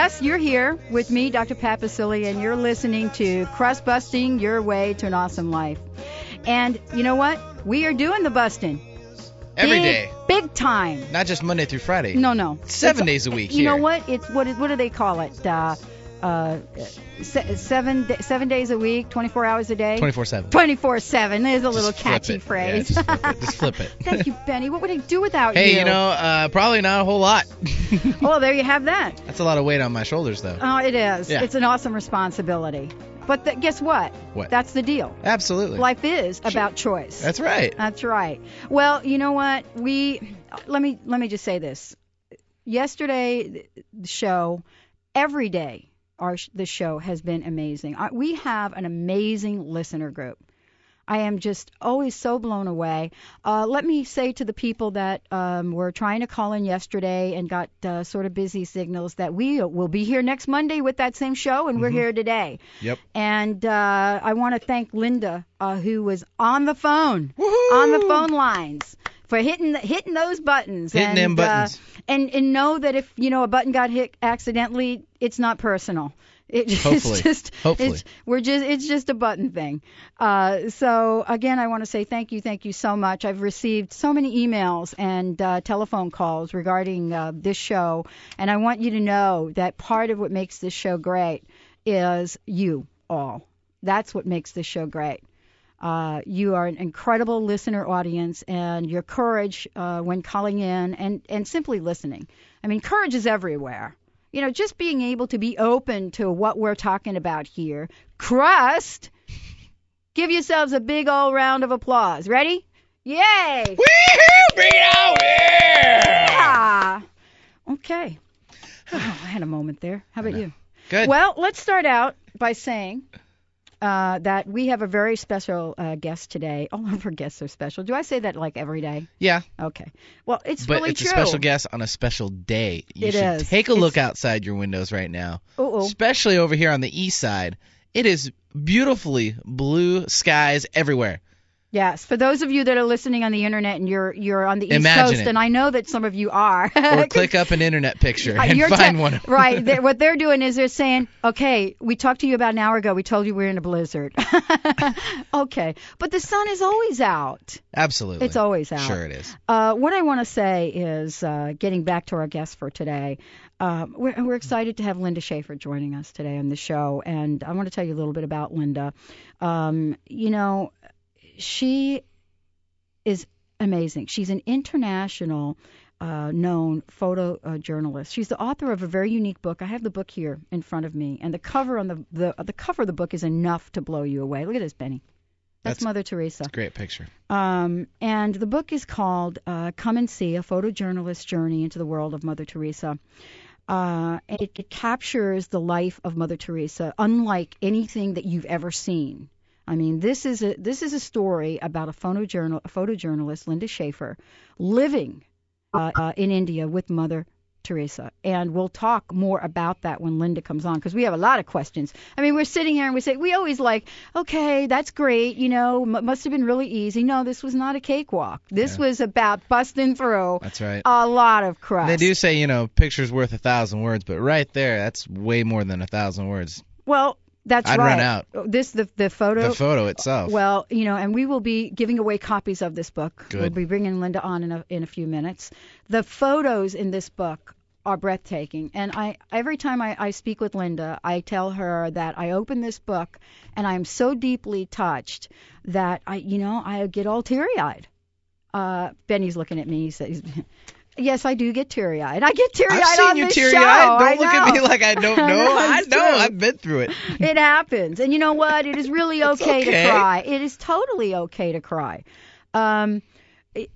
yes, you're here with me, Dr. Pat and you're listening to Crust Busting Your Way to an Awesome Life. And you know what? We are doing the busting. Every big, day, Big time. not just Monday through Friday. No, no. Seven It's- days a week You know what? It's what? What do they call it? Uh, uh, se- seven seven days a week, 24 hours a day. 24/7. 24 seven. is a little Just flip catchy it. phrase. Yeah, just flip it. Just flip it. Thank you, Benny. What would I do without hey, you? Hey, you know, uh, probably not a whole lot. well, there you have that. That's a lot of weight on my shoulders, though. Oh, it is. Yeah. It's an awesome responsibility. But th- guess what? What? That's the deal. Absolutely. Life is about choice. That's right. That's right. Well, you know what? We let me let me just say this. Yesterday, the show, every day, our the show has been amazing. I, we have an amazing listener group. I am just always so blown away. Uh, let me say to the people that um, were trying to call in yesterday and got uh, sort of busy signals that we will be here next Monday with that same show, and we're here today. Yep. And uh, I want to thank Linda, uh, who was on the phone, Woohoo! on the phone lines, for hitting hitting those buttons. Hitting and, them buttons. Uh, and and know that if you know a button got hit accidentally, it's not personal. It, Hopefully. It's just, Hopefully. It's, we're just it's just a button thing. Uh, so again, I want to say thank you, thank you so much. I've received so many emails and uh, telephone calls regarding uh, this show, and I want you to know that part of what makes this show great is you all. That's what makes this show great. Uh, you are an incredible listener audience, and your courage uh, when calling in and, and simply listening. I mean, courage is everywhere. You know, just being able to be open to what we're talking about here. Crust, give yourselves a big old round of applause. Ready? Yay! Woohoo! Bring it out! Yeah! Ah. Okay. Oh, I had a moment there. How about you? Good. Well, let's start out by saying uh, that we have a very special uh, guest today. All of our guests are special. Do I say that like every day? yeah, Okay. Well, it's but really it's true. a special guest on a special day. You It should is. take a look It's- outside your windows right now, Uh-oh. especially over here on the east side. It is beautifully blue skies everywhere. Yes. For those of you that are listening on the internet and you're you're on the East Imagine Coast, it. and I know that some of you are. Or click up an internet picture Uh, and find te- one. right. They, what they're doing is they're saying, okay, we talked to you about an hour ago. We told you we're in a blizzard. okay. But the sun is always out. Absolutely. It's always out. Sure it is. Uh, what I want to say is, uh, getting back to our guest for today, um, we're, we're excited to have Linda Schaefer joining us today on the show, and I want to tell you a little bit about Linda. Um, you know, she is amazing. She's an international uh, known photojournalist. She's the author of a very unique book. I have the book here in front of me, and the cover on the the, the cover of the book is enough to blow you away. Look at this, Benny. That's, That's- Mother Teresa. Great picture. Um, and the book is called uh, Come and See A Photojournalist's Journey into the World of Mother Teresa. Uh, and it, it captures the life of Mother Teresa unlike anything that you've ever seen. I mean, this is a this is a story about a photojournal a photojournalist, Linda Schaefer, living uh, uh, in India with Mother Teresa, and we'll talk more about that when Linda comes on because we have a lot of questions. I mean, we're sitting here and we say we always like, okay, that's great, you know, m- must have been really easy. No, this was not a cakewalk. This Yeah. was about busting through That's right. a lot of crust. They do say, you know, picture's worth a thousand words, but right there, that's way more than a thousand words. Well, that's I'd right. run out. This the the photo. The photo itself. Well, you know, and we will be giving away copies of this book. Good. We'll be bringing Linda on in a, in a few minutes. The photos in this book are breathtaking, and I every time I, I speak with Linda, I tell her that I open this book and I am so deeply touched that I, you know, I get all teary-eyed. Uh, Benny's looking at me. He says. Yes, I do get teary-eyed. I get teary-eyed I've seen on you teary eyed. Don't look at me like I don't know. I know. true. I've been through it. It happens. And you know what? It is really okay, okay. to cry. It is totally okay to cry. Um, it-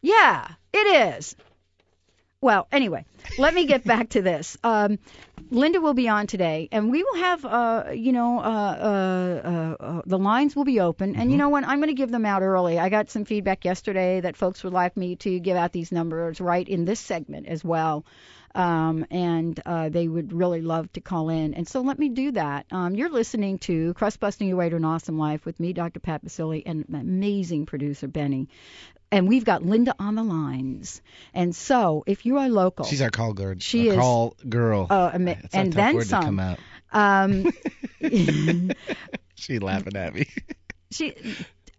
yeah, it is. Well, anyway, let me get back to this. Um, Linda will be on today, and we will have, uh, you know, uh, uh, uh, uh, the lines will be open. And you know what? I'm going to give them out early. I got some feedback yesterday that folks would like me to give out these numbers right in this segment as well. um, and uh, they would really love to call in. And so let me do that. Um, you're listening to Crust Busting Your Way to an Awesome Life with me, Dr. Pat Baccili, and amazing producer Benny. And we've got Linda on the lines. And so, if you are local, She's our call girl. She is- call girl. uh, ama- and then word to come some. Um, She laughing at me. she,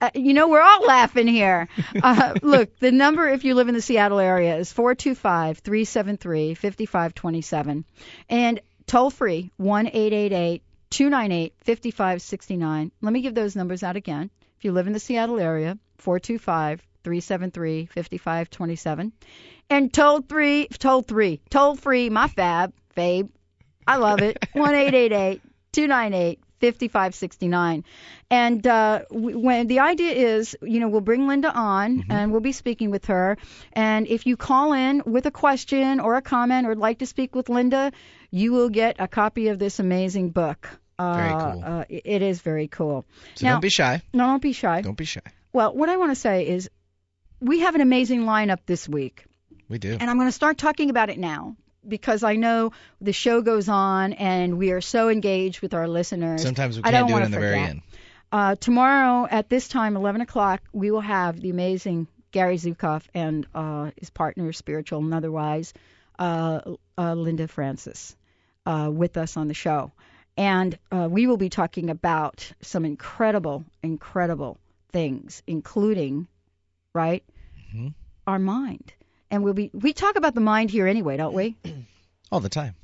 uh, you know, we're all laughing here. Uh, look, the number, if you live in the Seattle area, is 425 373 5527. And toll free, 1 888 298 5569. Let me give those numbers out again. If you live in the Seattle area, 425 373 5527. And toll free, toll free, toll free, my fab, Fabe. I love it. 1 888 298 5569. And uh, when the idea is, you know, we'll bring Linda on and we'll be speaking with her. And if you call in with a question or a comment or would like to speak with Linda, you will get a copy of this amazing book. Uh, Very cool. Uh, it it is very cool. So Now- don't be shy. No, don't be shy. Don't be shy. Well, what I want to say is we have an amazing lineup this week. We do. And I'm going to start talking about it now because I know the show goes on and we are so engaged with our listeners. Sometimes we I can't don't do it in the very end. Uh, tomorrow at this time, 11 o'clock, we will have the amazing Gary Zukav and uh, his partner, spiritual and otherwise, uh, uh, Linda Francis, uh, with us on the show. And uh, we will be talking about some incredible, incredible things, including, right, Mhm. our mind. And we'll be we talk about the mind here anyway, don't we? All the time.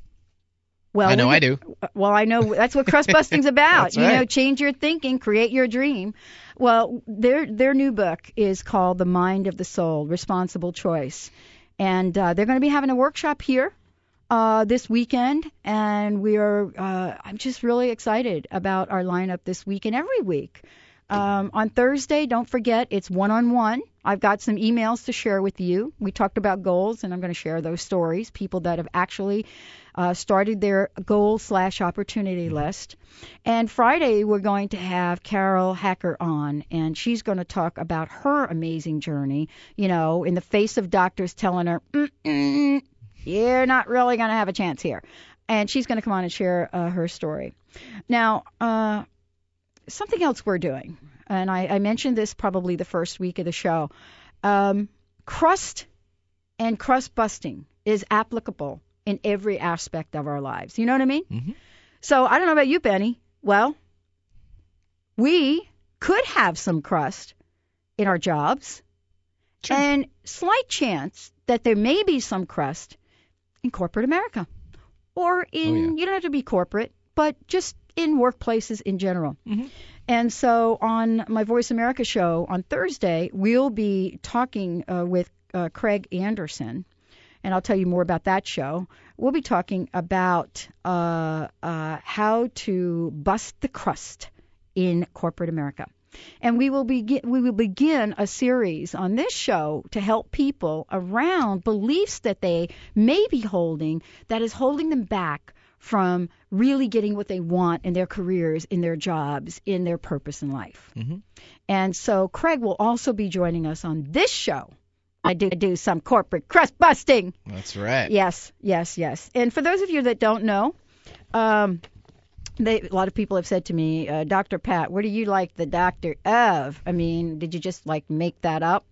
Well, I know we- I do. well, I know that's what crust busting's about. You know, change your thinking, create your dream. Well, their their new book is called The Mind of the Soul: Responsible Choice, and uh, they're going to be having a workshop here uh, this weekend, and we are. Uh, I'm just really excited about our lineup this week and every week. Um, on Thursday, don't forget it's one on one. I've got some emails to share with you. We talked about goals, and I'm going to share those stories. People that have actually uh, started their goal slash opportunity list. And Friday, we're going to have Carol Hacker on, and she's going to talk about her amazing journey. You know, in the face of doctors telling her, Mm-mm, you're not really going to have a chance here. And she's going to come on and share uh, her story. Now, uh, something else we're doing, and I, I mentioned this probably the first week of the show. Um, crust and crust busting is applicable in every aspect of our lives. You know what I mean? Mhm. So I don't know about you, Benny. Well, we could have some crust in our jobs, Sure. and slight chance that there may be some crust in corporate America, or in Oh, yeah. you don't have to be corporate, but just in workplaces in general. Mhm. And so on my Voice America show on Thursday, we'll be talking uh, with uh, Craig Anderson, and I'll tell you more about that show. We'll be talking about uh, uh, how to bust the crust in corporate America. And we will begin we will begin a series on this show to help people around beliefs that they may be holding that is holding them back from really getting what they want in their careers, in their jobs, in their purpose in life. Mhm. And so Craig will also be joining us on this show. I do do some corporate crust busting. That's right. Yes, yes, yes. And for those of you that don't know, um, they, a lot of people have said to me, uh, Dr. Pat, what do you like the doctor of? I mean, did you just like make that up?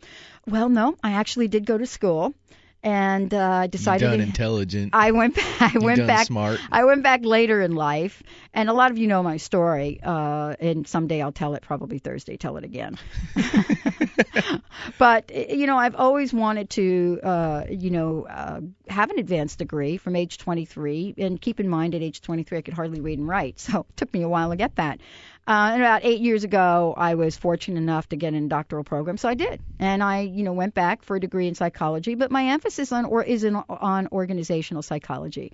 Well, no, I actually did go to school, and uh, decided done intelligent. I went I went done back smart. I went back later in life, and a lot of you know my story. Uh, and someday I'll tell it. Probably Thursday, tell it again. but you know, I've always wanted to, uh, you know, uh, have an advanced degree from age 23. And keep in mind, at age 23, I could hardly read and write, so it took me a while to get that. Uh, and about eight years ago, I was fortunate enough to get in a doctoral program, so I did. And I, you know, went back for a degree in psychology, but my emphasis on or is in, on organizational psychology.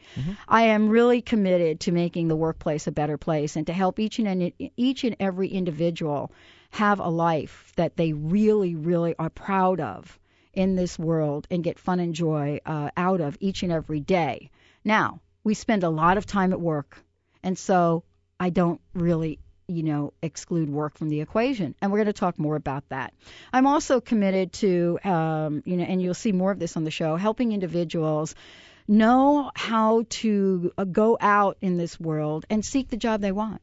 I am really committed to making the workplace a better place and to help each and any, each and every individual have a life that they really, really are proud of in this world and get fun and joy uh, out of each and every day. Now, we spend a lot of time at work, and so I don't really you know, exclude work from the equation. And we're going to talk more about that. I'm also committed to, um, you know, and you'll see more of this on the show, helping individuals know how to uh, go out in this world and seek the job they want.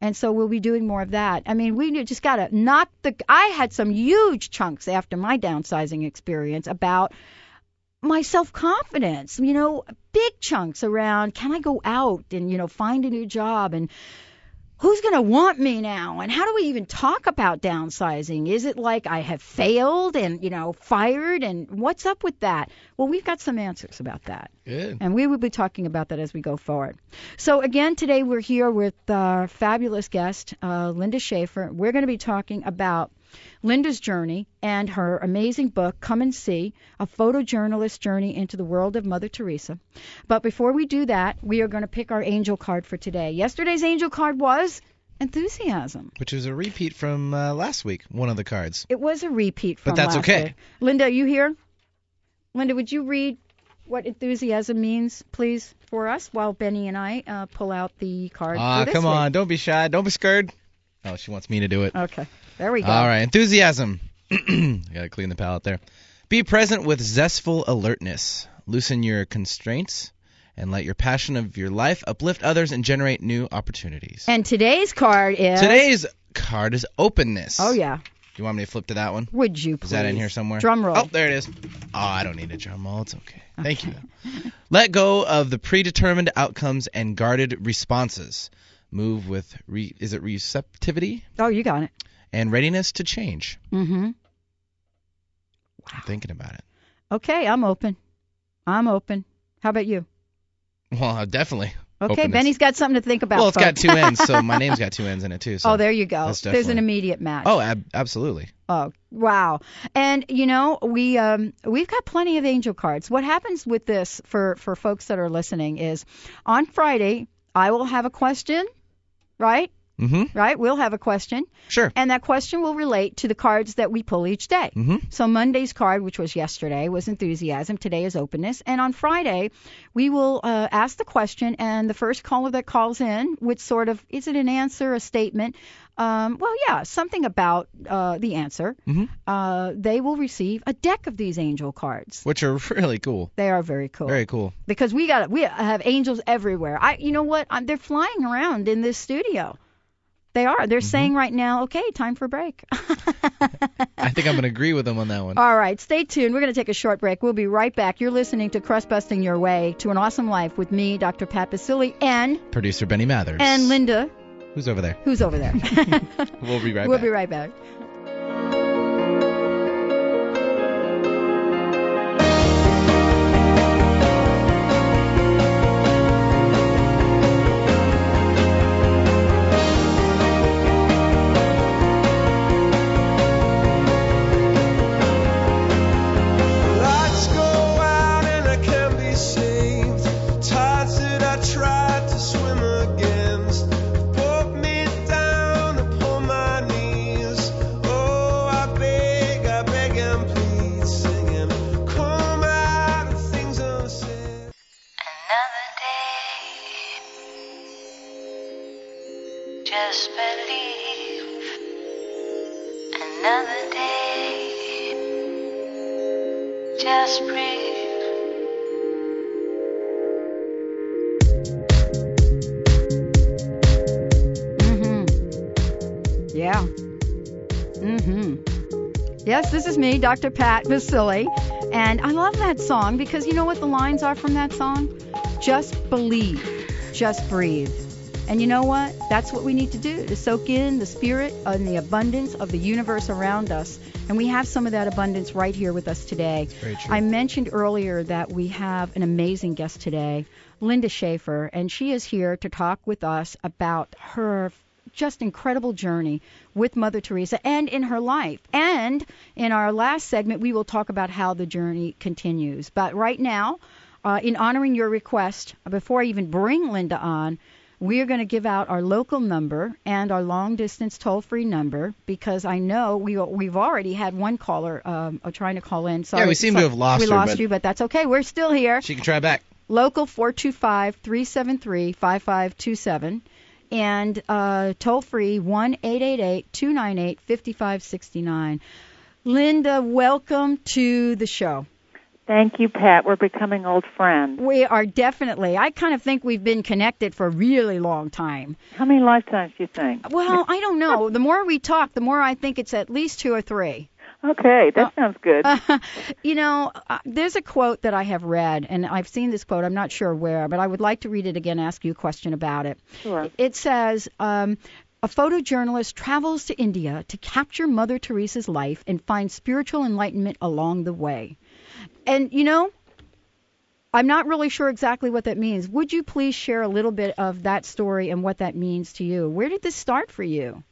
And so we'll be doing more of that. I mean, we just got to knock the. I had some huge chunks after my downsizing experience about my self confidence, you know, big chunks around can I go out and, you know, find a new job and who's going to want me now? And how do we even talk about downsizing? Is it like I have failed and, you know, fired? And what's up with that? Well, we've got some answers about that. Good. And we will be talking about that as we go forward. So, again, today we're here with our fabulous guest, uh, Linda Schaefer. We're going to be talking about Linda's journey and her amazing book, Come and See, a Photojournalist's journey into the world of Mother Teresa. But before we do that, we are going to pick our angel card for today. Yesterday's angel card was enthusiasm. Which is a repeat from uh, last week, one of the cards. It was a repeat from last week. But that's last okay. week. Linda, are you here? Linda, would you read what enthusiasm means, please, for us while Benny and I uh, pull out the card Ah, come week? on. Don't be shy. Don't be scared. Oh, she wants me to do it. Okay, there we go. All right. Enthusiasm. I got to clean the palate there. Be present with zestful alertness. Loosen your constraints and let your passion of your life uplift others and generate new opportunities. And today's card is Today's card is openness. Oh yeah. Do you want me to flip to that one? Would you please? Is that in here somewhere? Drum roll. Oh, there it is. Oh, I don't need a drum roll. It's okay. Thank you. Let go of the predetermined outcomes and guarded responses. Move with re- is it receptivity Oh, you got it. And readiness to change. Mm-hmm. I'm thinking about it. Okay, I'm open. I'm open. How about you? Well, definitely. Okay, Openness. Benny's got something to think about. well, it's got two ends, so my name's got two ends in it too. So. oh, there you go. There's an immediate match. Oh, ab- absolutely. Oh, wow. And you know, we um we've got plenty of angel cards. What happens with this for for folks that are listening is on Friday I will have a question, right? Mm-hmm. Right? We'll have a question, Sure. and that question will relate to the cards that we pull each day. Mm-hmm. So Monday's card, which was yesterday, was enthusiasm. Today is openness. And on Friday, we will uh, ask the question, and the first caller that calls in which sort of, is it an answer, a statement? Um, well, yeah, something about uh, the answer. Mhm. Uh, they will receive a deck of these angel cards. Which are really cool. They are very cool Very cool. because we got we have angels everywhere. I, you know what? i they're flying around in this studio. They are. They're mm-hmm. saying right now, okay, time for a break. I think I'm going to agree with them on that one. All right, stay tuned. We're going to take a short break. We'll be right back. You're listening to Crust Busting Your Way to an Awesome Life with me, Dr. Pat Baccili, and Producer Benny Mathers. and Linda, Who's over there? who's over there. We'll be right back. we'll be right back. Just believe. Another day. Just breathe. Mm-hmm. Yeah. Mm-hmm. Yes, this is me, Dr. Pat Baccili, and I love that song because you know what the lines are from that song? Just believe, just breathe. And you know what? That's what we need to do to soak in the spirit and the abundance of the universe around us. And we have some of that abundance right here with us today. I mentioned earlier that we have an amazing guest today, Linda Schaefer, and she is here to talk with us about her just incredible journey with Mother Teresa and in her life. And in our last segment, we will talk about how the journey continues. But right now, uh, in honoring your request, before I even bring Linda on, we are going to give out our local number and our long distance toll free number because I know we we've already had one caller um, uh, trying to call in. Sorry, we seem to have lost we her, lost but- you, but that's okay. We're still here. She can try back. Local 425 373 5527 and uh, toll free 1 888 298 5569. Linda, welcome to the show. Thank you, Pat. We're becoming old friends. We are definitely. I kind of think we've been connected for a really long time. How many lifetimes do you think? Well, I don't know. The more we talk, the more I think it's at least two or three. Okay, that sounds good. you know, uh, there's a quote that I have read, and I've seen this quote. I'm not sure where, but I would like to read it again, ask you a question about it. Sure. It says, um, a photojournalist travels to India to capture Mother Teresa's life and find spiritual enlightenment along the way. And, you know, I'm not really sure exactly what that means. Would you please share a little bit of that story and what that means to you? Where did this start for you?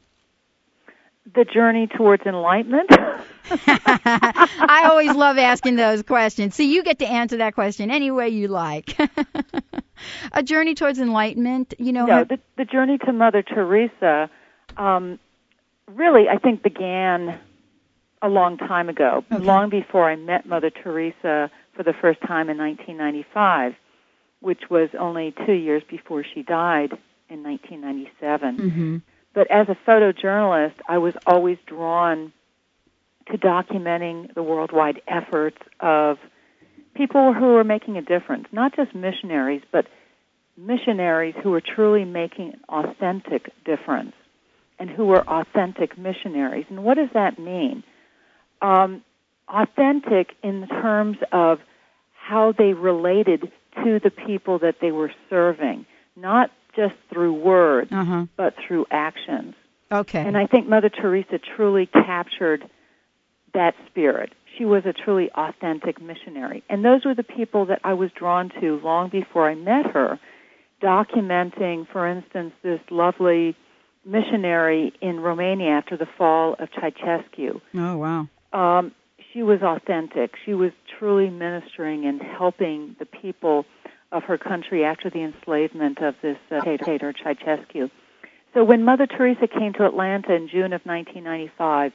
the journey towards enlightenment. I always love asking those questions. See, you get to answer that question any way you like. a journey towards enlightenment, you know. no, have- the, the journey to Mother Teresa um, really, I think, began a long time ago, Okay. long before I met Mother Teresa for the first time in 1995, which was only two years before she died in 1997. Mhm. But as a photojournalist, I was always drawn to documenting the worldwide efforts of people who are making a difference, not just missionaries, but missionaries who are truly making an authentic difference and who are authentic missionaries. And what does that mean? Um, authentic in terms of how they related to the people that they were serving, not just through words, Uh-huh. but through actions. Okay. And I think Mother Teresa truly captured that spirit. She was a truly authentic missionary. And those were the people that I was drawn to long before I met her, documenting, for instance, this lovely missionary in Romania after the fall of Ceausescu. oh, wow. Um, she was authentic. She was truly ministering and helping the people of her country after the enslavement of this uh, dictator, Ceausescu. So when Mother Teresa came to Atlanta in June of 1995,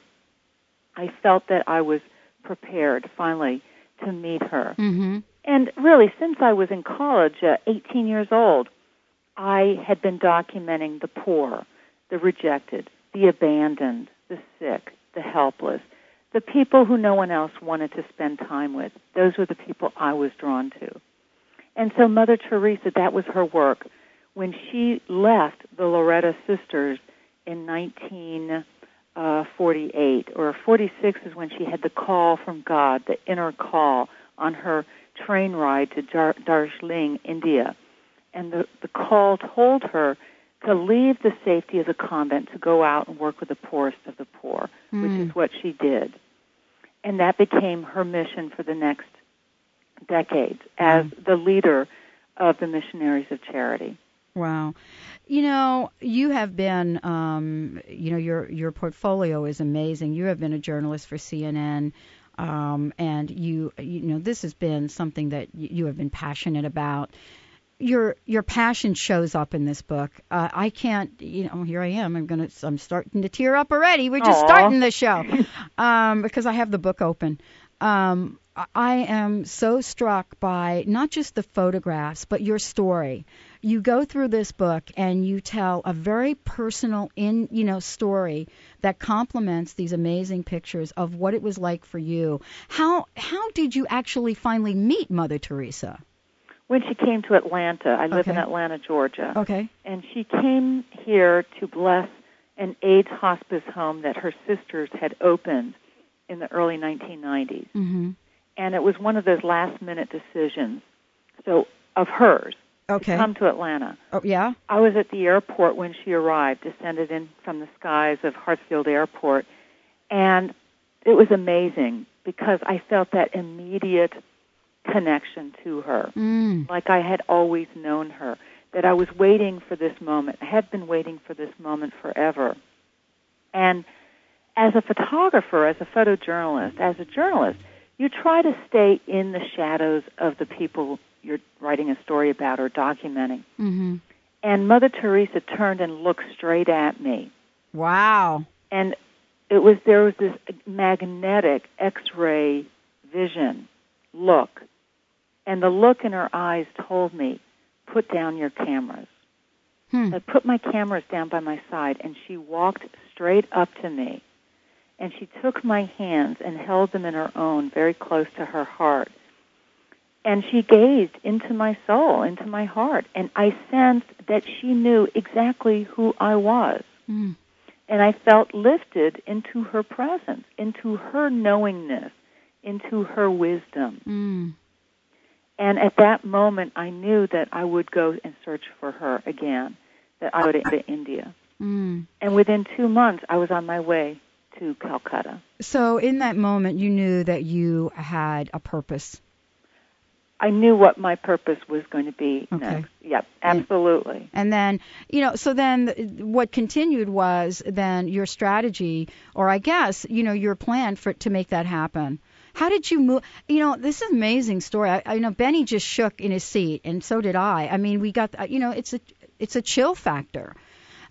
I felt that I was prepared finally to meet her. Mhm. And really, since I was in college, uh, 18 years old, I had been documenting the poor, the rejected, the abandoned, the sick, the helpless, the people who no one else wanted to spend time with. Those were the people I was drawn to. And so Mother Teresa, that was her work. When she left the Loreto Sisters in 1948 uh, or 46 is when she had the call from God, the inner call on her train ride to Dar- Darjeeling, India. And the, the call told her to leave the safety of the convent to go out and work with the poorest of the poor, which Mm. is what she did. And that became her mission for the next decades as the leader of the missionaries of charity. Wow. You know, you have been um you know your your portfolio is amazing. You have been a journalist for CNN um and you you know this has been something that you have been passionate about. Your your passion shows up in this book. Uh, I can't, you know, here I am. I'm gonna, I'm starting to tear up already. We're just Aw. starting the show, um, because I have the book open. Um, I- I am so struck by not just the photographs, but your story. You go through this book and you tell a very personal, in you know, story that complements these amazing pictures of what it was like for you. How how did you actually finally meet Mother Teresa? When she came to Atlanta, I live in Atlanta, Georgia. Okay. and she came here to bless an AIDS hospice home that her sisters had opened in the early 1990s. Mhm. And it was one of those last minute decisions. So of hers Okay. to come to Atlanta. Oh yeah. I was at the airport when she arrived, descended in from the skies of Hartsfield Airport, and it was amazing because I felt that immediate connection to her Mm. like I had always known her, that I was waiting for this moment. I had been waiting for this moment forever. And as a photographer, as a photojournalist, as a journalist, you try to stay in the shadows of the people you're writing a story about or documenting. Mhm. And Mother Teresa turned and looked straight at me. Wow. And it was there was this magnetic X-ray vision look, and the look in her eyes told me, "Put down your cameras." Hmm. I put my cameras down by my side, and she walked straight up to me, and she took my hands and held them in her own, very close to her heart, and she gazed into my soul, into my heart, and I sensed that she knew exactly who I was. Mm. And I felt lifted into her presence, into her knowingness, into her wisdom. Mm. And at that moment, I knew that I would go and search for her again, that I would go to India. Mm. And within two months, I was on my way to Calcutta. So in that moment, you knew that you had a purpose. I knew what my purpose was going to be Okay. next. Yep, absolutely. And then, you know, so then what continued was then your strategy, or I guess, you know, your plan for to make that happen. How did you move? You know, this is an amazing story. I, I you know Benny just shook in his seat, and so did I. I mean, we got, uh, you know, it's a it's a chill factor.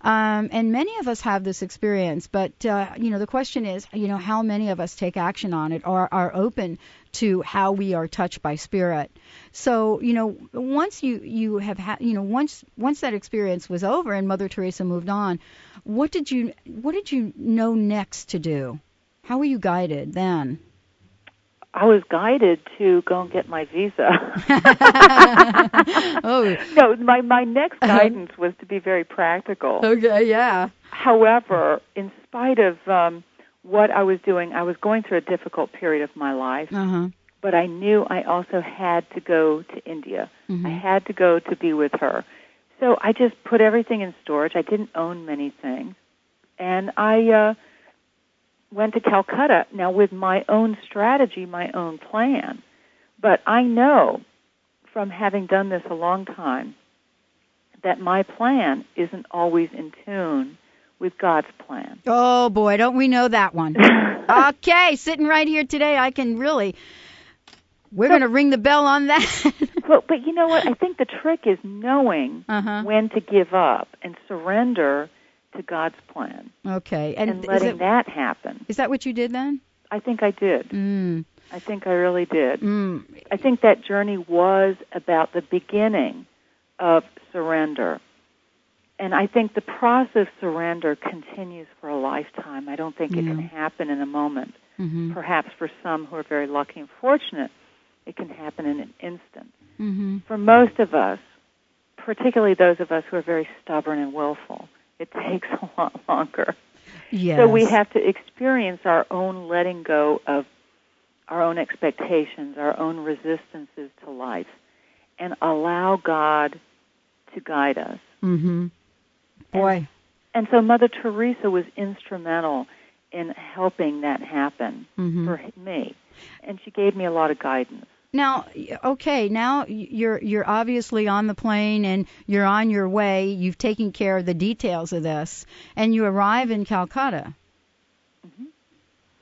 Um, and many of us have this experience, but uh, you know the question is, you know, how many of us take action on it or are open to how we are touched by spirit? So you know, once you you have had, you know, once once that experience was over and Mother Teresa moved on, what did you what did you know next to do? How were you guided then? I was guided to go and get my visa. oh, no, my my next guidance was to be very practical. okay, yeah. However, in spite of um, what I was doing, I was going through a difficult period of my life. Uh huh. But I knew I also had to go to India. Mhm. I had to go to be with her. So I just put everything in storage. I didn't own many things, and I uh, went to Calcutta now with my own strategy, my own plan. But I know from having done this a long time that my plan isn't always in tune with God's plan. Oh boy, don't we know that one? okay, sitting right here today, I can really. We're going to ring the bell on that. Well, but you know what? I think the trick is knowing uh-huh. when to give up and surrender to God's plan Okay, and, and, letting it, that happen. is that what you did then? I think I did. Mm, I think I really did. mm, I think that journey was about the beginning of surrender. And I think the process of surrender continues for a lifetime. I don't think it can happen in a moment. mhm, Perhaps for some who are very lucky and fortunate, it can happen in an instant. mhm. For most of us, particularly those of us who are very stubborn and willful, it takes a lot longer. Yes. So we have to experience our own letting go of our own expectations, our own resistances to life, and allow God to guide us. Mhm. Boy. And so Mother Teresa was instrumental in helping that happen Mhm. for me. And she gave me a lot of guidance. Now, okay, now you're you're obviously on the plane and you're on your way. You've taken care of the details of this, and you arrive in Calcutta. Mm-hmm.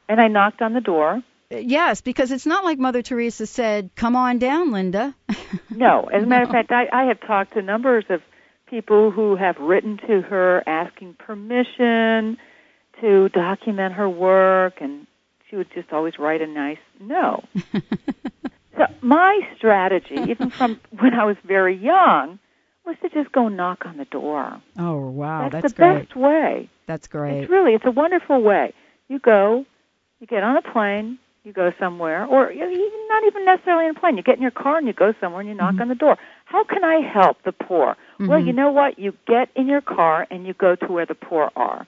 And I knocked on the door. Yes, because it's not like Mother Teresa said, "Come on down, Linda." No, as a matter of fact, I, I have talked to numbers of people who have written to her asking permission to document her work, and she would just always write a nice no. So my strategy, even from when I was very young, was to just go knock on the door. oh wow, that's, that's, the great. best way. That's great. It's really, it's a wonderful way. You go, you get on a plane, you go somewhere, or you even not even necessarily in a plane. You get in your car and you go somewhere and you knock Mhm. on the door. How can I help the poor? Well, Mhm. you know what? You get in your car and you go to where the poor are.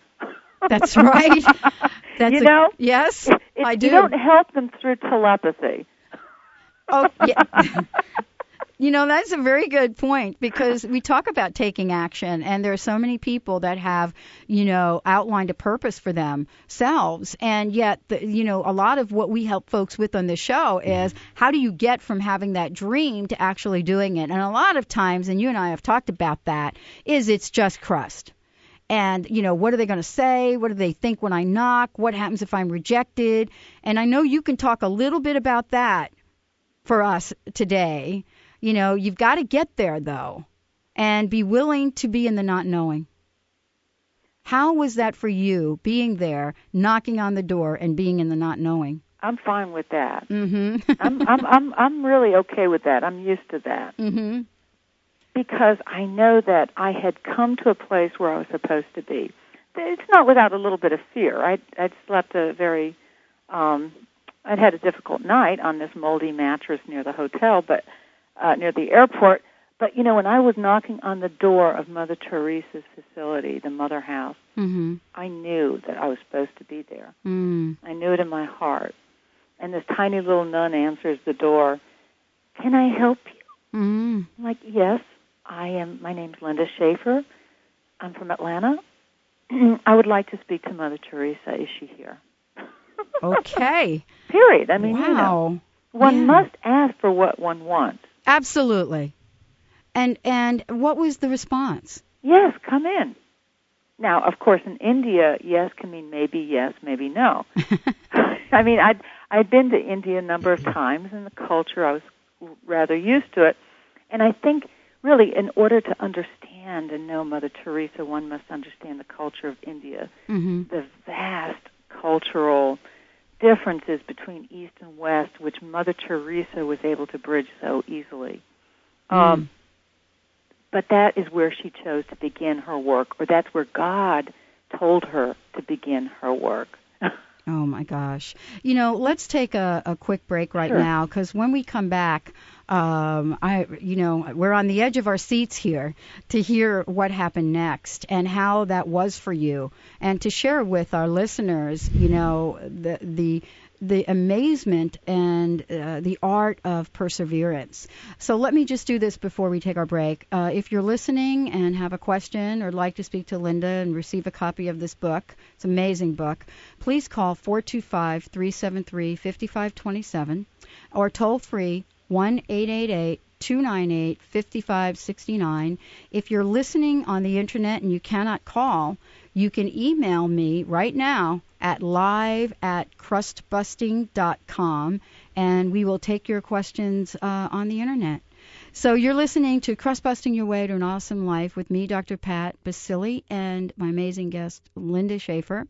That's right. That's you a- know, Yes, It- I You do. don't help them through telepathy. Oh, yeah. you know, that's a very good point because we talk about taking action, and there are so many people that have, you know, outlined a purpose for themselves, and yet, the, you know, a lot of what we help folks with on this show mm-hmm. is how do you get from having that dream to actually doing it? And a lot of times, and you and I have talked about that, is it's just crust. And, you know, what are they going to say? What do they think when I knock? What happens if I'm rejected? And I know you can talk a little bit about that for us today. You know, you've got to get there though and be willing to be in the not knowing. How was that for you being there, knocking on the door and being in the not knowing? I'm fine with that. Mhm. I'm I'm I'm I'm really okay with that. I'm used to that. mhm. because I know that I had come to a place where I was supposed to be. It's not without a little bit of fear. I I'd slept a very um I'd had a difficult night on this moldy mattress near the hotel, but uh, near the airport. But you know, when I was knocking on the door of Mother Teresa's facility, the Mother House, Mm-hmm. I knew that I was supposed to be there. Mm. I knew it in my heart. And this tiny little nun answers the door. Can I help you? Mm. I'm like, yes, I am. My name's Linda Schaefer. I'm from Atlanta. I would like to speak to Mother Teresa. Is she here? Okay. Period. I mean, you know, wow. one Yeah. must ask for what one wants. Absolutely. And and what was the response? Yes, come in. Now, of course, in India, yes can mean maybe yes, maybe no. I mean, I'd I'd been to India a number of times, and the culture I was rather used to it. And I think, really, in order to understand and know Mother Teresa, one must understand the culture of India, hmm the vast cultural differences between East and West, which Mother Teresa was able to bridge so easily. Um, but that is where she chose to begin her work, or that's where God told her to begin her work. Oh my gosh. You know, let's take a, a quick break right Sure. now because when we come back, um, I, you know, we're on the edge of our seats here to hear what happened next and how that was for you, and to share with our listeners, you know, the the the amazement and uh, the art of perseverance. So let me just do this before we take our break. Uh, if you're listening and have a question or like to speak to Linda and receive a copy of this book, it's an amazing book, please call 425 373 5527 or toll free 1 888 298 5569. If you're listening on the internet and you cannot call, you can email me right now at live at crustbusting.com and we will take your questions uh, on the internet. So you're listening to Crust Busting Your Way to an Awesome Life with me, Dr. Pat Baccili, and my amazing guest, Linda Schaefer.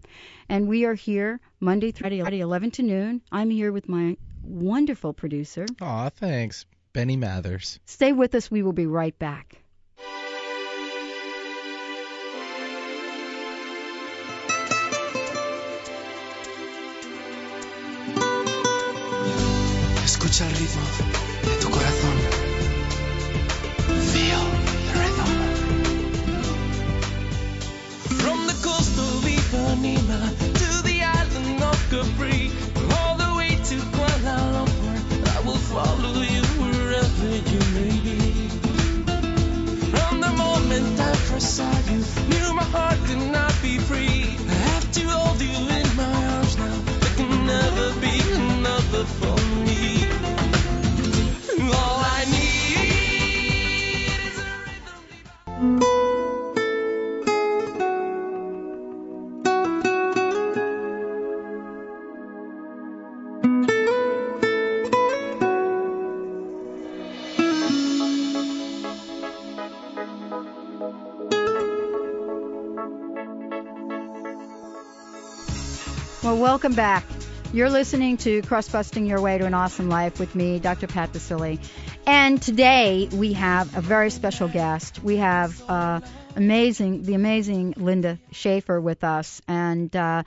And we are here Monday Friday, 11 to noon. I'm here with my wonderful producer. Aw, thanks, Benny Mathers. Stay with us. We will be right back. Escucha el ritmo de tu corazón. Feel the rhythm. From the coast of Ipanema to the island of Capri, first saw you, knew my heart could not be free. I have to hold you in my arms now. There can never be another welcome back. You're listening to Crust Busting Your Way to an Awesome Life with me, Dr. Pat Baccili. And today we have a very special guest. We have uh, amazing, the amazing Linda Schaefer with us, and uh,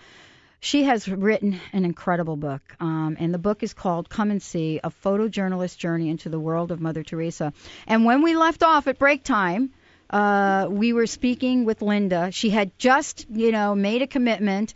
she has written an incredible book. Um, and the book is called "Come and See: A Photojournalist's Journey into the World of Mother Teresa." And when we left off at break time, uh, we were speaking with Linda. She had just, you know, made a commitment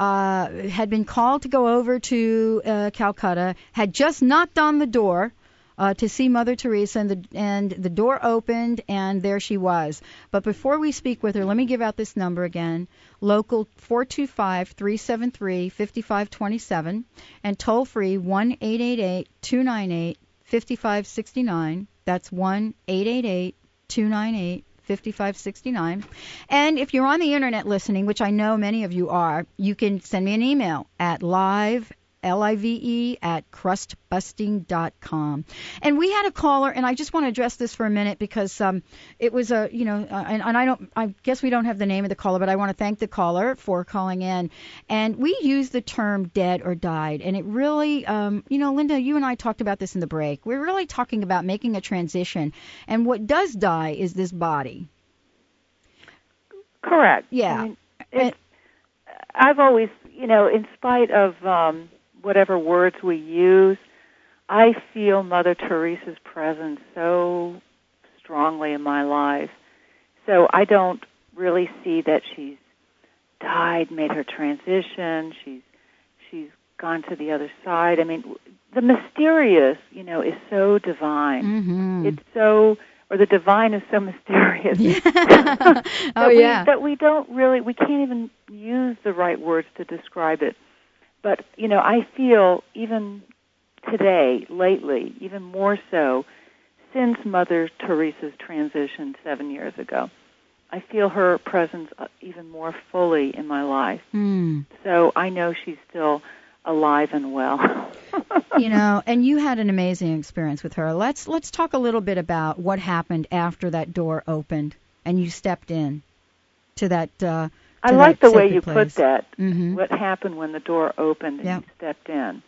uh, had been called to go over to uh, Calcutta, had just knocked on the door uh, to see Mother Teresa, and the and the door opened, and there she was. But before we speak with her, let me give out this number again: local 425-373-5527, and toll free 1-888-298-5569. That's 1-888-298. 5569. And if you're on the internet listening, which I know many of you are, you can send me an email at live L-I-V-E at crustbusting.com. And we had a caller, and I just want to address this for a minute because um, it was a, you know, uh, and, and I don't, I guess we don't have the name of the caller, but I want to thank the caller for calling in. And we use the term dead or died, and it really, um, you know, Linda, you and I talked about this in the break. We're really talking about making a transition, and what does die is this body. Correct. Yeah. I mean, it's, I've always, you know, in spite of um, whatever words we use. I feel Mother Teresa's presence so strongly in my life. So I don't really see that she's died, made her transition, she's she's gone to the other side. I mean, the mysterious, you know, is so divine. Mm-hmm. It's so or the divine is so mysterious. oh that we, yeah. that we don't really we can't even use the right words to describe it. But you know, I feel even today, lately, even more so since Mother Teresa's transition seven years ago. I feel her presence uh, even more fully in my life. Mm. So I know she's still alive and well. you know, and you had an amazing experience with her. Let's let's talk a little bit about what happened after that door opened and you stepped in to that. Uh, I like that the way you place. put that. Mhm. What happened when the door opened and Yep. you stepped in?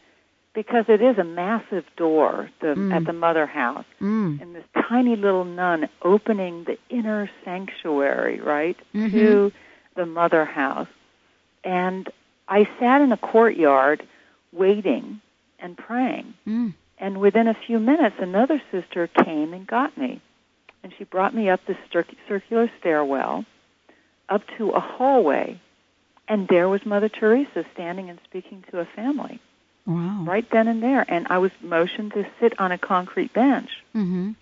Because it is a massive door the, Mm. at the mother house, Mm. and this tiny little nun opening the inner sanctuary, right, Mhm. to the mother house. And I sat in a courtyard waiting and praying. Mm. And within a few minutes, another sister came and got me. And she brought me up this cir- circular stairwell, up to a hallway. And there was Mother Teresa standing and speaking to a family Wow. right then and there. And I was motioned to sit on a concrete bench, Mhm.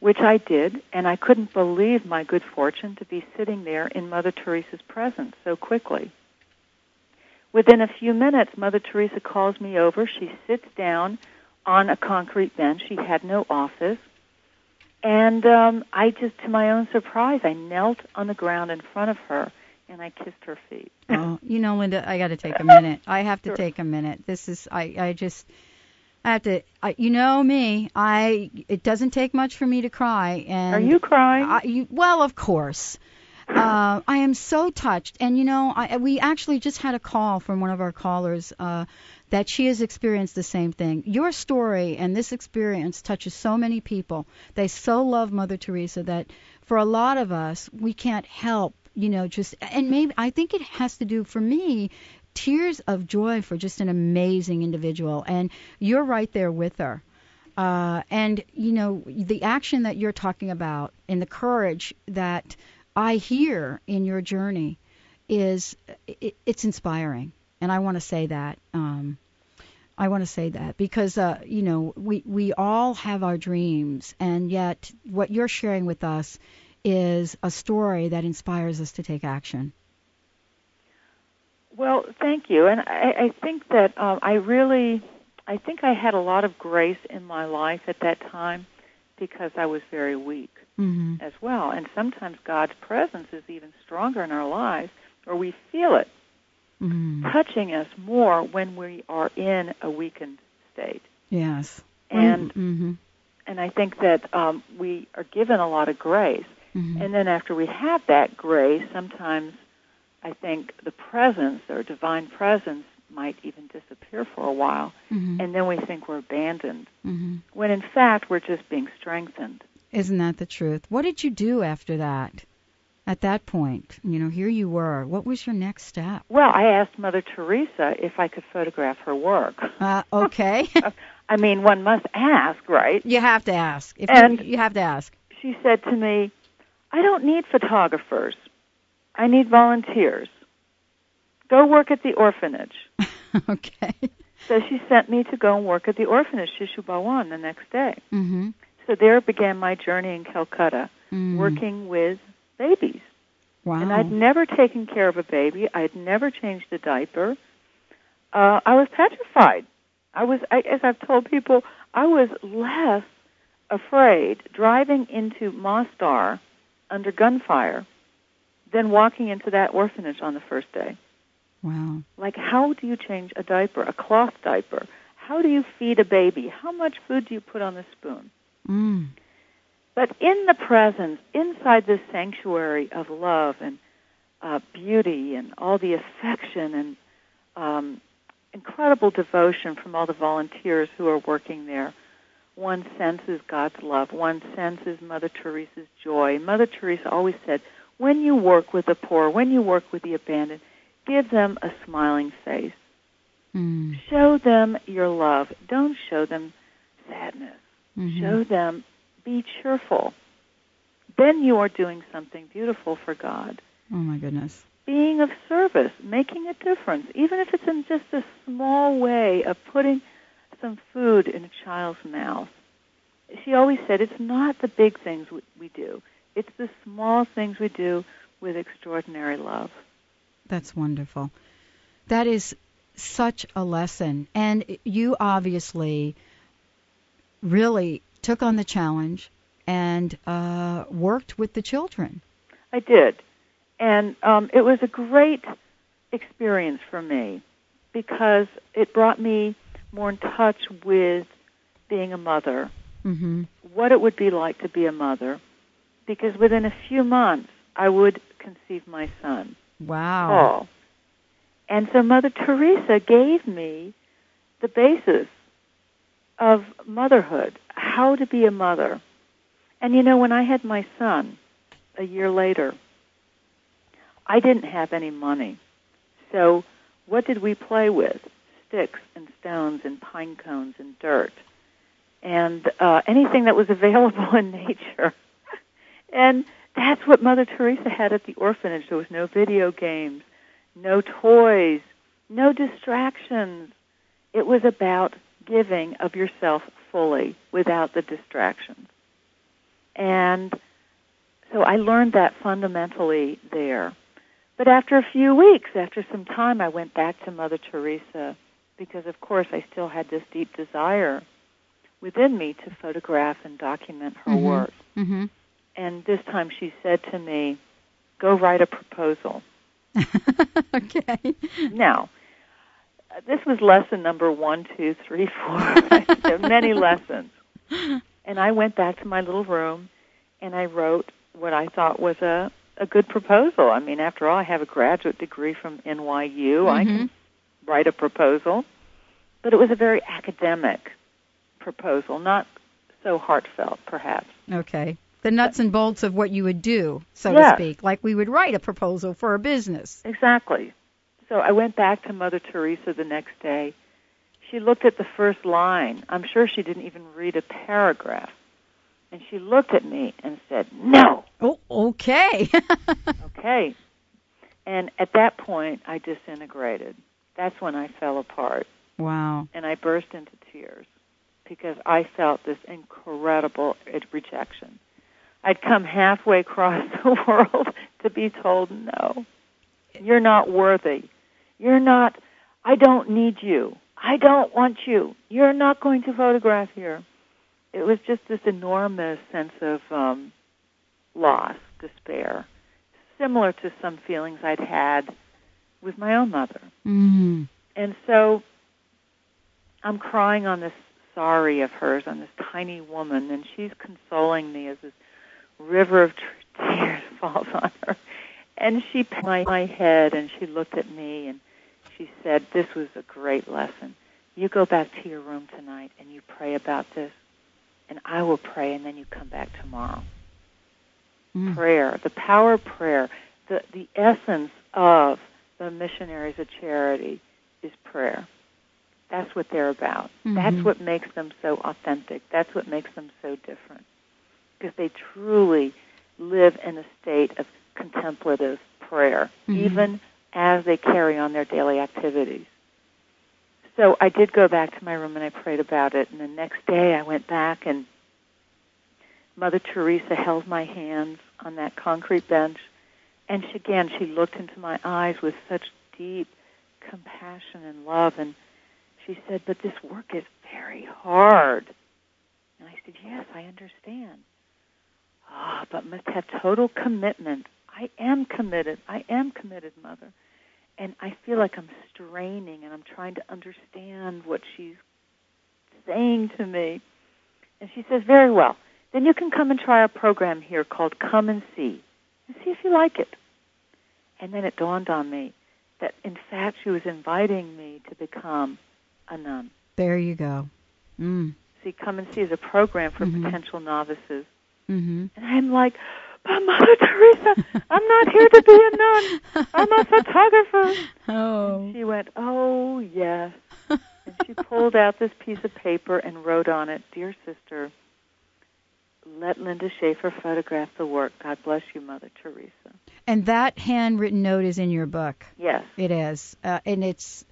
which I did. And I couldn't believe my good fortune to be sitting there in Mother Teresa's presence so quickly. Within a few minutes, Mother Teresa calls me over. She sits down on a concrete bench. She had no office. And um, I just, to my own surprise, I knelt on the ground in front of her and I kissed her feet. Oh, you know, Linda, I got to take a minute. I have to Sure. take a minute. This is, I, I just, I have to. I, you know me. I. It doesn't take much for me to cry. And Are you crying? I, you, well, of course. Uh, I am so touched, and you know, I, we actually just had a call from one of our callers uh, that she has experienced the same thing. Your story and this experience touches so many people. They so love Mother Teresa that for a lot of us, we can't help, you know, just and maybe I think it has to do for me tears of joy for just an amazing individual, and you're right there with her. Uh, and you know the action that you're talking about and the courage that I hear in your journey is it, it's inspiring, and I want to say that. Um, I want to say that because uh, you know we we all have our dreams, and yet what you're sharing with us is a story that inspires us to take action. Well, thank you. And I, I think that um, I really, I think I had a lot of grace in my life at that time because I was very weak hmm as well. And sometimes God's presence is even stronger in our lives, or we feel it hmm touching us more when we are in a weakened state. Yes. And hmm and I think that um, we are given a lot of grace. hmm And then after we have that grace, sometimes I think the presence or divine presence might even disappear for a while, hmm and then we think we're abandoned, hmm when in fact we're just being strengthened. Isn't that the truth? What did you do after that? At that point, you know, here you were. What was your next step? Well, I asked Mother Teresa if I could photograph her work. Uh, okay. I mean, one must ask, right? you have to ask. If And- you, you have to ask. She said to me, I don't need photographers. I need volunteers. Go work at the orphanage. okay. So she sent me to go and work at the orphanage, Shishu Bhawan, the next day. Mhm. So there began my journey in Calcutta, Mm. working with babies. Wow. And I'd never taken care of a baby. I'd never changed a diaper. Uh, I was petrified. I was, I, as I've told people, I was less afraid driving into Mostar under gunfire than walking into that orphanage on the first day. wow. Like, how do you change a diaper, a cloth diaper? How do you feed a baby? How much food do you put on the spoon? Mm. But in the presence, inside this sanctuary of love and uh, beauty and all the affection and um, incredible devotion from all the volunteers who are working there, one senses God's love. One senses Mother Teresa's joy. Mother Teresa always said, when you work with the poor, when you work with the abandoned, give them a smiling face. Mm. Show them your love. Don't show them sadness. Mhm. Show them be cheerful. Then you are doing something beautiful for God. Oh my goodness. Being of service, making a difference, even if it's in just a small way of putting some food in a child's mouth. She always said it's not the big things we do, it's the small things we do with extraordinary love. That's wonderful. That is such a lesson. And you obviously really took on the challenge and uh, worked with the children. I did. And um, it was a great experience for me because it brought me more in touch with being a mother, hmm what it would be like to be a mother, because within a few months I would conceive my son, Wow. Paul. And so Mother Teresa gave me the basis of motherhood, how to be a mother. And you know, when I had my son a year later, I didn't have any money. So what did we play with? Sticks and stones and pine cones and dirt and uh, anything that was available in nature. and that's what Mother Teresa had at the orphanage. There was no video games, no toys, no distractions. It was about giving of yourself fully without the distractions. And so I learned that fundamentally there. But after a few weeks, after some time, I went back to Mother Teresa because, of course, I still had this deep desire within me to photograph and document her Mhm. work. hmm And this time she said to me, Go write a proposal. okay. Now, this was lesson number one, two, three, four. there many lessons. And I went back to my little room and I wrote what I thought was a, a good proposal. I mean, after all, I have a graduate degree from NYU. I can mm-hmm. write a proposal. But it was a very academic proposal, not so heartfelt, perhaps. Okay. The nuts and bolts of what you would do, so to speak. Like we would write a proposal for a business. Exactly. So I went back to Mother Teresa the next day. She looked at the first line. I'm sure she didn't even read a paragraph. And she looked at me and said, No. Oh, okay. Okay. And at that point, I disintegrated. That's when I fell apart. wow. And I burst into tears because I felt this incredible rejection. I'd come halfway across the world to be told, no, you're not worthy. You're not, I don't need you. I don't want you. You're not going to photograph here. It was just this enormous sense of um, loss, despair, similar to some feelings I'd had with my own mother. Mm. And so I'm crying on this sari of hers, on this tiny woman, and she's consoling me as this river of tears falls on her. And she pat my, my head and she looked at me and she said, This was a great lesson. You go back to your room tonight and you pray about this, and I will pray, and then you come back tomorrow Mm. prayer, the power of prayer, the, the essence of the missionaries of charity is prayer. That's what they're about. That's Mhm. what makes them so authentic. That's what makes them so different. Because they truly live in a state of contemplative prayer, Mhm. even as they carry on their daily activities. So I did go back to my room and I prayed about it. And the next day I went back and Mother Teresa held my hands on that concrete bench. And she, again, she looked into my eyes with such deep compassion and love. And she said, But this work is very hard. And I said, Yes, I understand. Ah, but must have total commitment. I am committed. I am committed, Mother. And I feel like I'm straining and I'm trying to understand what she's saying to me. And she says, Very well. Then you can come and try a program here called Come and See and see if you like it. And then it dawned on me that, in fact, she was inviting me to become a nun. There you go. Mm. See, Come and See is a program for Mhm. potential novices. Mm-hmm. And I'm like, but Mother Teresa, I'm not here to be a nun. I'm a photographer. Oh. She went, oh, yes. And she pulled out this piece of paper and wrote on it, Dear sister, let Linda Schaefer photograph the work. God bless you, Mother Teresa. And that handwritten note is in your book. Yes. It is, uh, and it's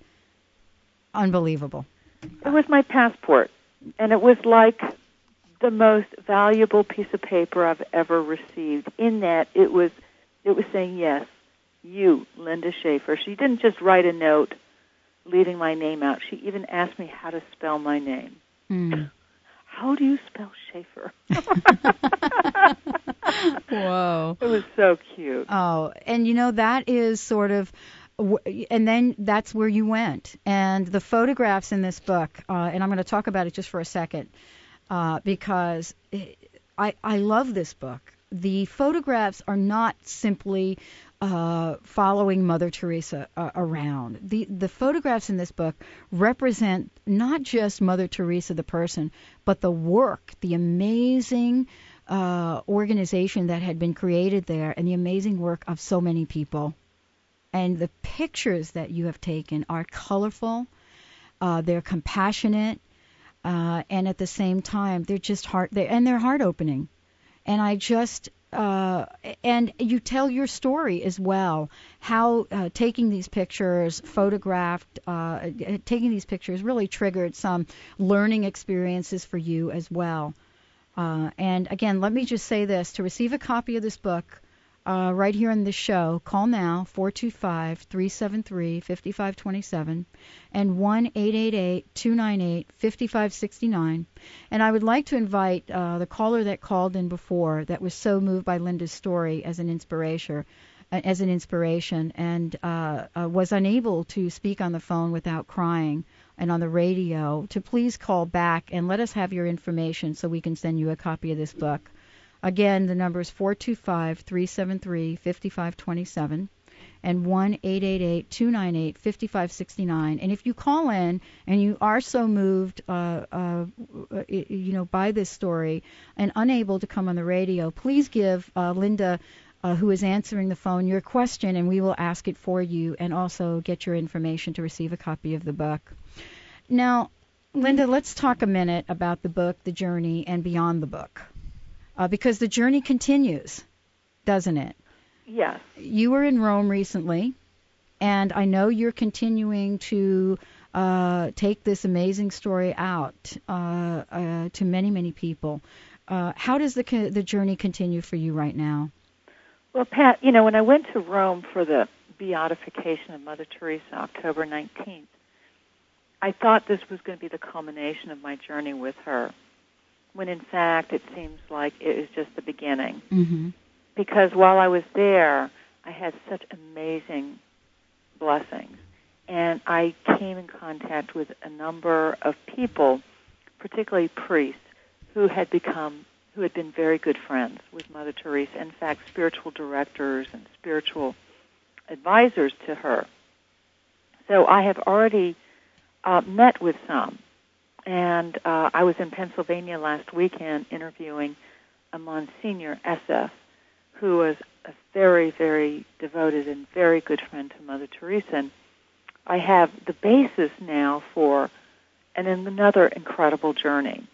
unbelievable. It was my passport, and it was like the most valuable piece of paper I've ever received. In that, it was it was saying yes, you, Linda Schaefer. She didn't just write a note leaving my name out. She even asked me how to spell my name. Mm. How do you spell Schaefer? Whoa. It was so cute. Oh, and you know that is sort of, and then that's where you went. And the photographs in this book, uh, and I'm going to talk about it just for a second, uh, because I I love this book. The photographs are not simply uh, following Mother Teresa uh, around. The the photographs in this book represent not just Mother Teresa the person, but the work, the amazing uh, organization that had been created there, and the amazing work of so many people. And the pictures that you have taken are colorful, uh, they're compassionate, uh, and at the same time they're just heart they and they're heart opening. And I just uh, and you tell your story as well. How uh, taking these pictures, photographed, uh, taking these pictures really triggered some learning experiences for you as well. Uh, and again, let me just say this: to receive a copy of this book, uh, right here in the show, call now 425-373-5527 and 1-888-298-5569. And I would like to invite uh, the caller that called in before that was so moved by Linda's story as an inspiration, uh, as an inspiration, and uh, uh, was unable to speak on the phone without crying and on the radio, to please call back and let us have your information so we can send you a copy of this book. Again, the number is 425 373 5527 and 1 888 298 5569. And if you call in and you are so moved, uh, uh, you know, by this story and unable to come on the radio, please give uh, Linda. Uh, who is answering the phone your question and we will ask it for you and also get your information to receive a copy of the book. Now, Linda, let's talk a minute about the book, the journey, and beyond the book uh, because the journey continues, doesn't it? Yes. You were in Rome recently, and I know you're continuing to uh, take this amazing story out uh, uh, to many, many people. Uh, how does the co- the journey continue for you right now? Well, Pat, you know, when I went to Rome for the beatification of Mother Teresa, October 19th, I thought this was going to be the culmination of my journey with her when in fact it seems like it was just the beginning. Mm-hmm. Because while I was there, I had such amazing blessings. And I came in contact with a number of people, particularly priests, who had become, who had been very good friends with Mother Teresa. In fact, spiritual directors and spiritual advisors to her. So I have already uh, met with some and uh, I was in Pennsylvania last weekend interviewing a Monsignor SF, who was a very, very devoted and very good friend to Mother Teresa. And I have the basis now for and another incredible journey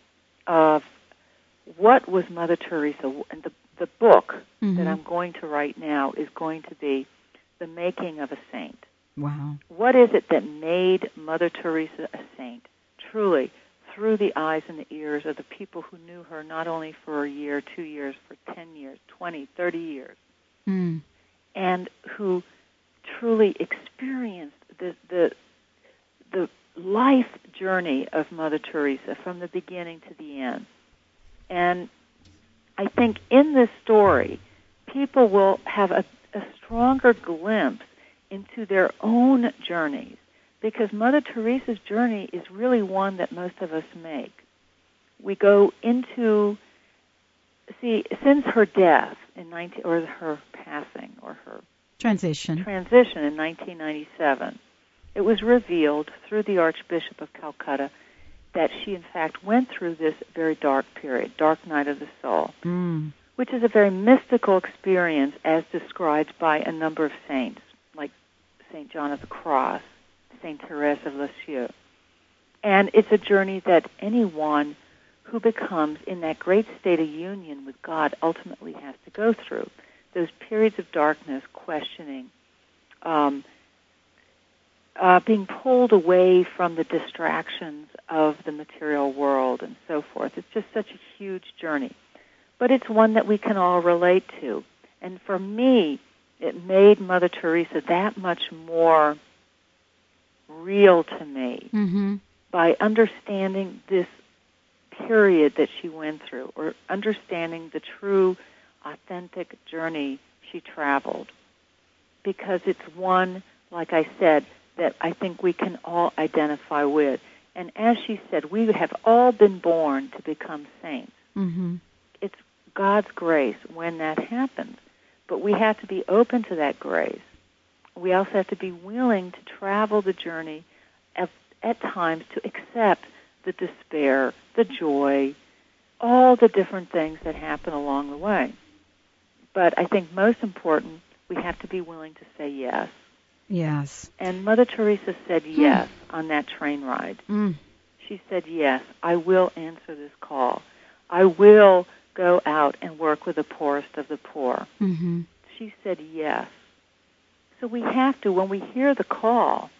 of what was Mother Teresa. And the, the book mm-hmm. that I'm going to write now is going to be The Making of a Saint. Wow. What is it that made Mother Teresa a saint? Truly, through the eyes and the ears of the people who knew her not only for a year, two years, for 10 years, 20, 30 years, mm. and who truly experienced the, the, the life journey of Mother Teresa from the beginning to the end. And I think in this story, people will have a, a stronger glimpse into their own journeys because Mother Teresa's journey is really one that most of us make. We go into see since her death in 19 or her passing or her transition transition in 1997 it was revealed through the archbishop of calcutta that she in fact went through this very dark period dark night of the soul mm. which is a very mystical experience as described by a number of saints like saint john of the cross Saint Therese of Lisieux. And it's a journey that anyone who becomes in that great state of union with God ultimately has to go through. Those periods of darkness, questioning, um, uh, being pulled away from the distractions of the material world and so forth. It's just such a huge journey. But it's one that we can all relate to. And for me, it made Mother Teresa that much more real to me Mm-hmm. by understanding this period that she went through or understanding the true authentic journey she traveled. Because it's one like I said that I think we can all identify with. And as she said we have all been born to become saints. Mm-hmm. it's God's grace when that happens. But we have to be open to that grace we also have to be willing to travel the journey at, at times to accept the despair, the joy, all the different things that happen along the way. But I think most important, we have to be willing to say yes. Yes. And Mother Teresa said yes on that train ride. Mm. She said, Yes, I will answer this call. I will go out and work with the poorest of the poor. Mm-hmm. She said yes. So we have to, when we hear the call,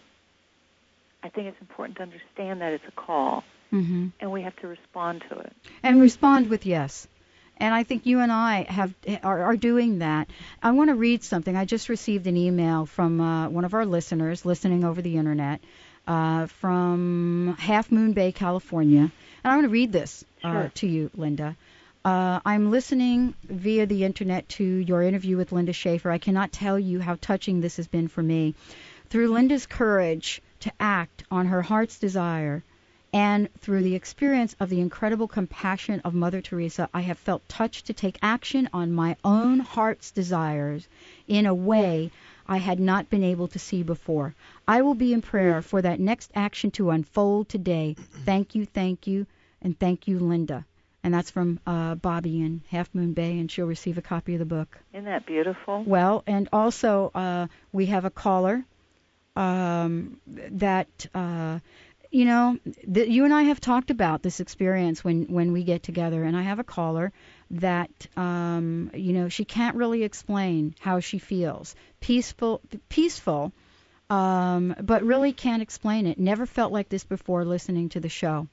I think it's important to understand that it's a call, Mm-hmm. and we have to respond to it. and respond with yes. And I think you and I have are, are doing that. I want to read something. I just received an email from uh, one of our listeners listening over the internet uh, from Half Moon Bay, California, and I want to read this uh, Sure. to you, Linda. Uh, I'm listening via the internet to your interview with Linda Schaefer. I cannot tell you how touching this has been for me. Through Linda's courage to act on her heart's desire, and through the experience of the incredible compassion of Mother Teresa, I have felt touched to take action on my own heart's desires in a way I had not been able to see before. I will be in prayer for that next action to unfold today. Thank you, thank you, and thank you, Linda. And that's from uh, Bobby in Half Moon Bay, and she'll receive a copy of the book. Isn't that beautiful? Well, and also uh, we have a caller um, that uh, you know that you and I have talked about this experience when when we get together, and I have a caller that um, you know she can't really explain how she feels. Peaceful, peaceful, um, but really can't explain it. Never felt like this before listening to the show.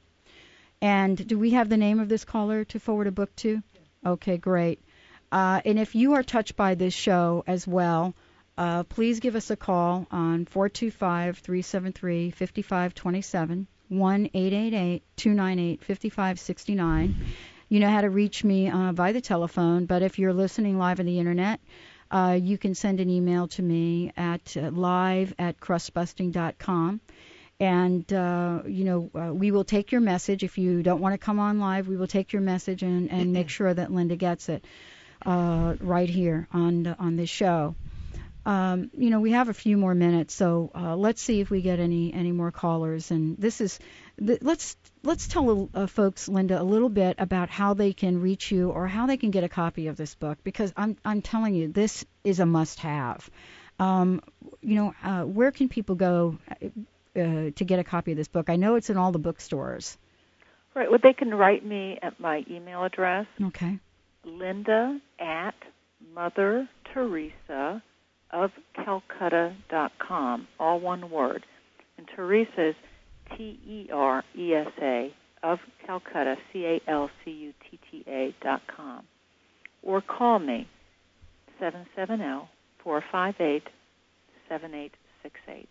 And do we have the name of this caller to forward a book to? Okay, great. Uh, and if you are touched by this show as well, uh, please give us a call on 425-373-5527, 1-888-298-5569. You know how to reach me uh, by the telephone, but if you're listening live on the internet, uh, you can send an email to me at uh, live at crustbusting.com. And, uh, you know, uh, we will take your message. If you don't want to come on live, we will take your message and, and make sure that Linda gets it uh, right here on the, on this show. Um, you know, we have a few more minutes, so uh, let's see if we get any any more callers. And this is, th- let's let's tell uh, folks, Linda, a little bit about how they can reach you or how they can get a copy of this book because I'm I'm telling you, this is a must-have. Um, you know, uh, where can people go uh, to get a copy of this book? I know it's in all the bookstores. Right. Well, they can write me at my email address, Okay. linda at Mother Teresa of Calcutta dot com. all one word. And Teresa is T E R E S A of Calcutta, C A L C U T T A dot com. Or call me, 770 458 7868.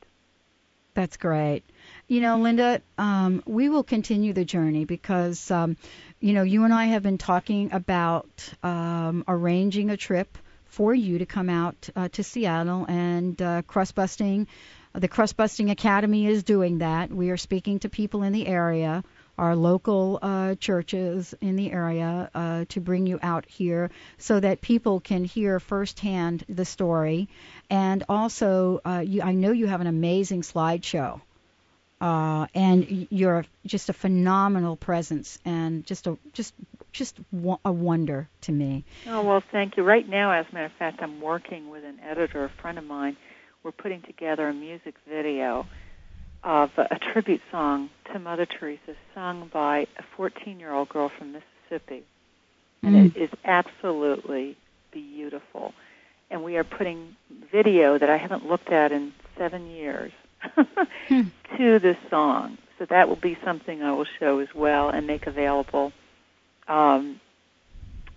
That's great. You know, Linda, um, we will continue the journey because, um, you know, you and I have been talking about um, arranging a trip for you to come out uh, to Seattle and uh, crust busting. The Crust Busting Academy is doing that. We are speaking to people in the area, our local uh, churches in the area, uh, to bring you out here so that people can hear firsthand the story. And also, uh, you, I know you have an amazing slideshow. Uh, and you're just a phenomenal presence, and just a just just a wonder to me. Oh, well, thank you. Right now, as a matter of fact, I'm working with an editor, a friend of mine. We're putting together a music video of a tribute song to Mother Teresa sung by a 14 year old girl from Mississippi. And Mm. it is absolutely beautiful. And we are putting video that I haven't looked at in seven years Hmm. to this song. So that will be something I will show as well and make available. Um,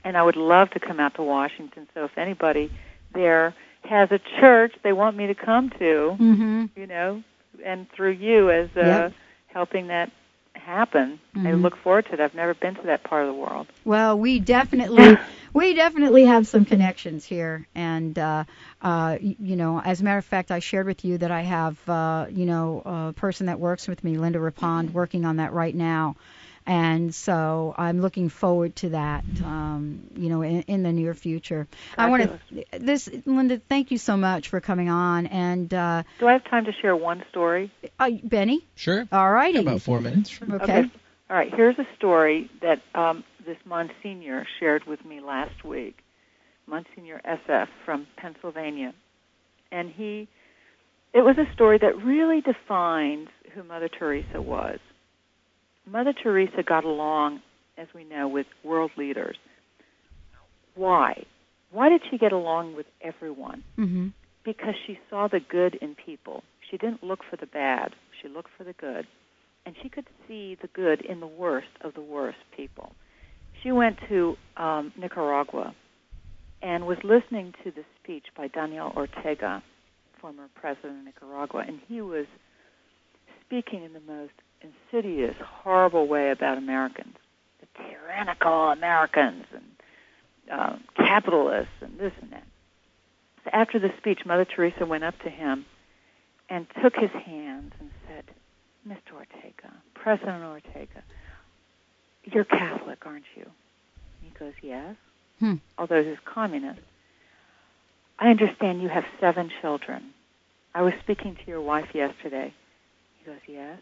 and I would love to come out to Washington. So if anybody there has a church they want me to come to, Mm-hmm. you know, and through you as uh, Yep. helping that happen, I Mhm. look forward to it. I've never been to that part of the world. Well, we definitely we definitely have some connections here, and uh, uh, you know, as a matter of fact, I shared with you that I have uh, you know a person that works with me, Linda Rapond, working on that right now. And so I'm looking forward to that, um, you know, in, in the near future. I want to, this, Linda, thank you so much for coming on. And uh, Do I have time to share one story? uh, Benny, Sure. all righty, About four minutes. Sure. okay. All right, here's a story that um, this Monsignor shared with me last week. Monsignor SF from Pennsylvania. And he, it was a story that really defines who Mother Teresa was. Mother Teresa got along, as we know, with world leaders. Why? Why did she get along with everyone? hmm because she saw the good in people. She didn't look for the bad. She looked for the good. And she could see the good in the worst of the worst people. She went to um, Nicaragua and was listening to the speech by Daniel Ortega, former president of Nicaragua, and he was speaking in the most insidious, horrible way about Americans, the tyrannical Americans and um, capitalists and this and that. So after the speech, Mother Teresa went up to him and took his hands and said, Mr. Ortega, President Ortega, you're Catholic, aren't you? And he goes, Yes. Hmm. Although he's communist. I understand you have seven children. I was speaking to your wife yesterday. He goes, Yes.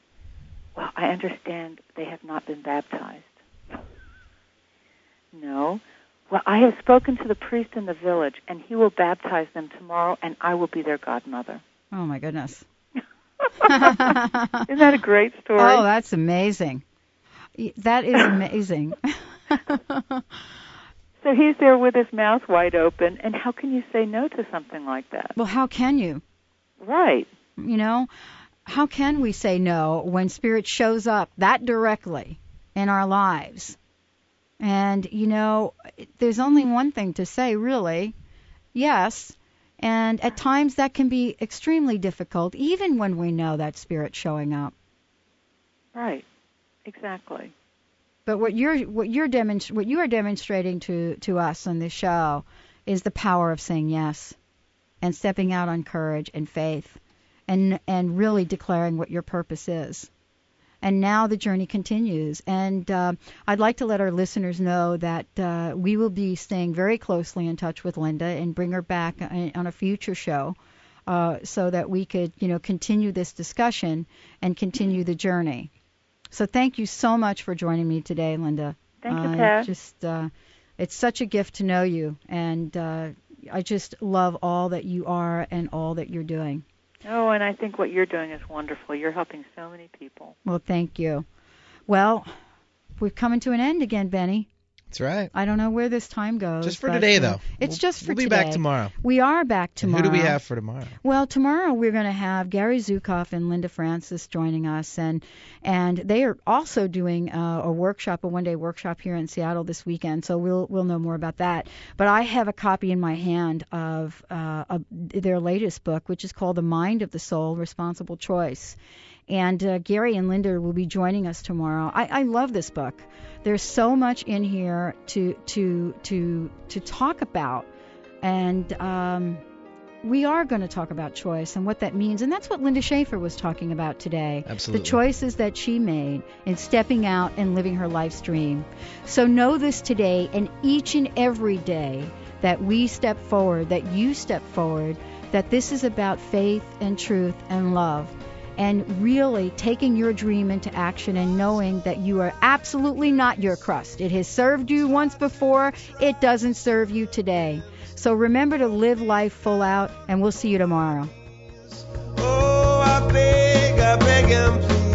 Well, I understand they have not been baptized. No. Well, I have spoken to the priest in the village, and he will baptize them tomorrow, and I will be their godmother. Oh my goodness. Isn't that a great story? Oh, that's amazing. That is amazing. so he's there with his mouth wide open, and how can you say no to something like that? well, how can you? Right. You know, how can we say no when spirit shows up that directly in our lives? And, you know, there's only one thing to say, really. Yes. And at times that can be extremely difficult, even when we know that spirit showing up. Right. Exactly. But what you're what you're demonst- what you are demonstrating to to us on this show is the power of saying yes and stepping out on courage and faith and and really declaring what your purpose is. And now the journey continues. And uh, I'd like to let our listeners know that uh, we will be staying very closely in touch with Linda and bring her back on on a future show. Uh, so that we could, you know, continue this discussion and continue the journey. So thank you so much for joining me today, Linda. Thank you, Uh, Pat. Just, uh, it's such a gift to know you, and uh, I just love all that you are and all that you're doing. Oh, and I think what you're doing is wonderful. You're helping so many people. Well, thank you. Well, we're coming to an end again, Benny. That's right. I don't know where this time goes. Just for today, though. It's We'll- just for today. We'll be back tomorrow. We are back And tomorrow. who do we have for tomorrow? Well, tomorrow we're going to have Gary Zukav and Linda Francis joining us, and and they are also doing uh, a workshop, a one-day workshop here in Seattle this weekend. So we'll we'll know more about that. But I have a copy in my hand of uh, a, their latest book, which is called The Mind of the Soul: Responsible Choice. And uh, Gary and Linda will be joining us tomorrow. I, I love this book. There's so much in here to to to to talk about, and um, we are going to talk about choice and what that means. And that's what Linda Schaefer was talking about today. Absolutely. The choices that she made in stepping out and living her life's dream. So know this today and each and every day that we step forward, that you step forward, that this is about faith and truth and love. And really taking your dream into action and knowing that you are absolutely not your crust. It has served you once before, it doesn't serve you today. So remember to live life full out, and we'll see you tomorrow. Oh, I beg, I beg.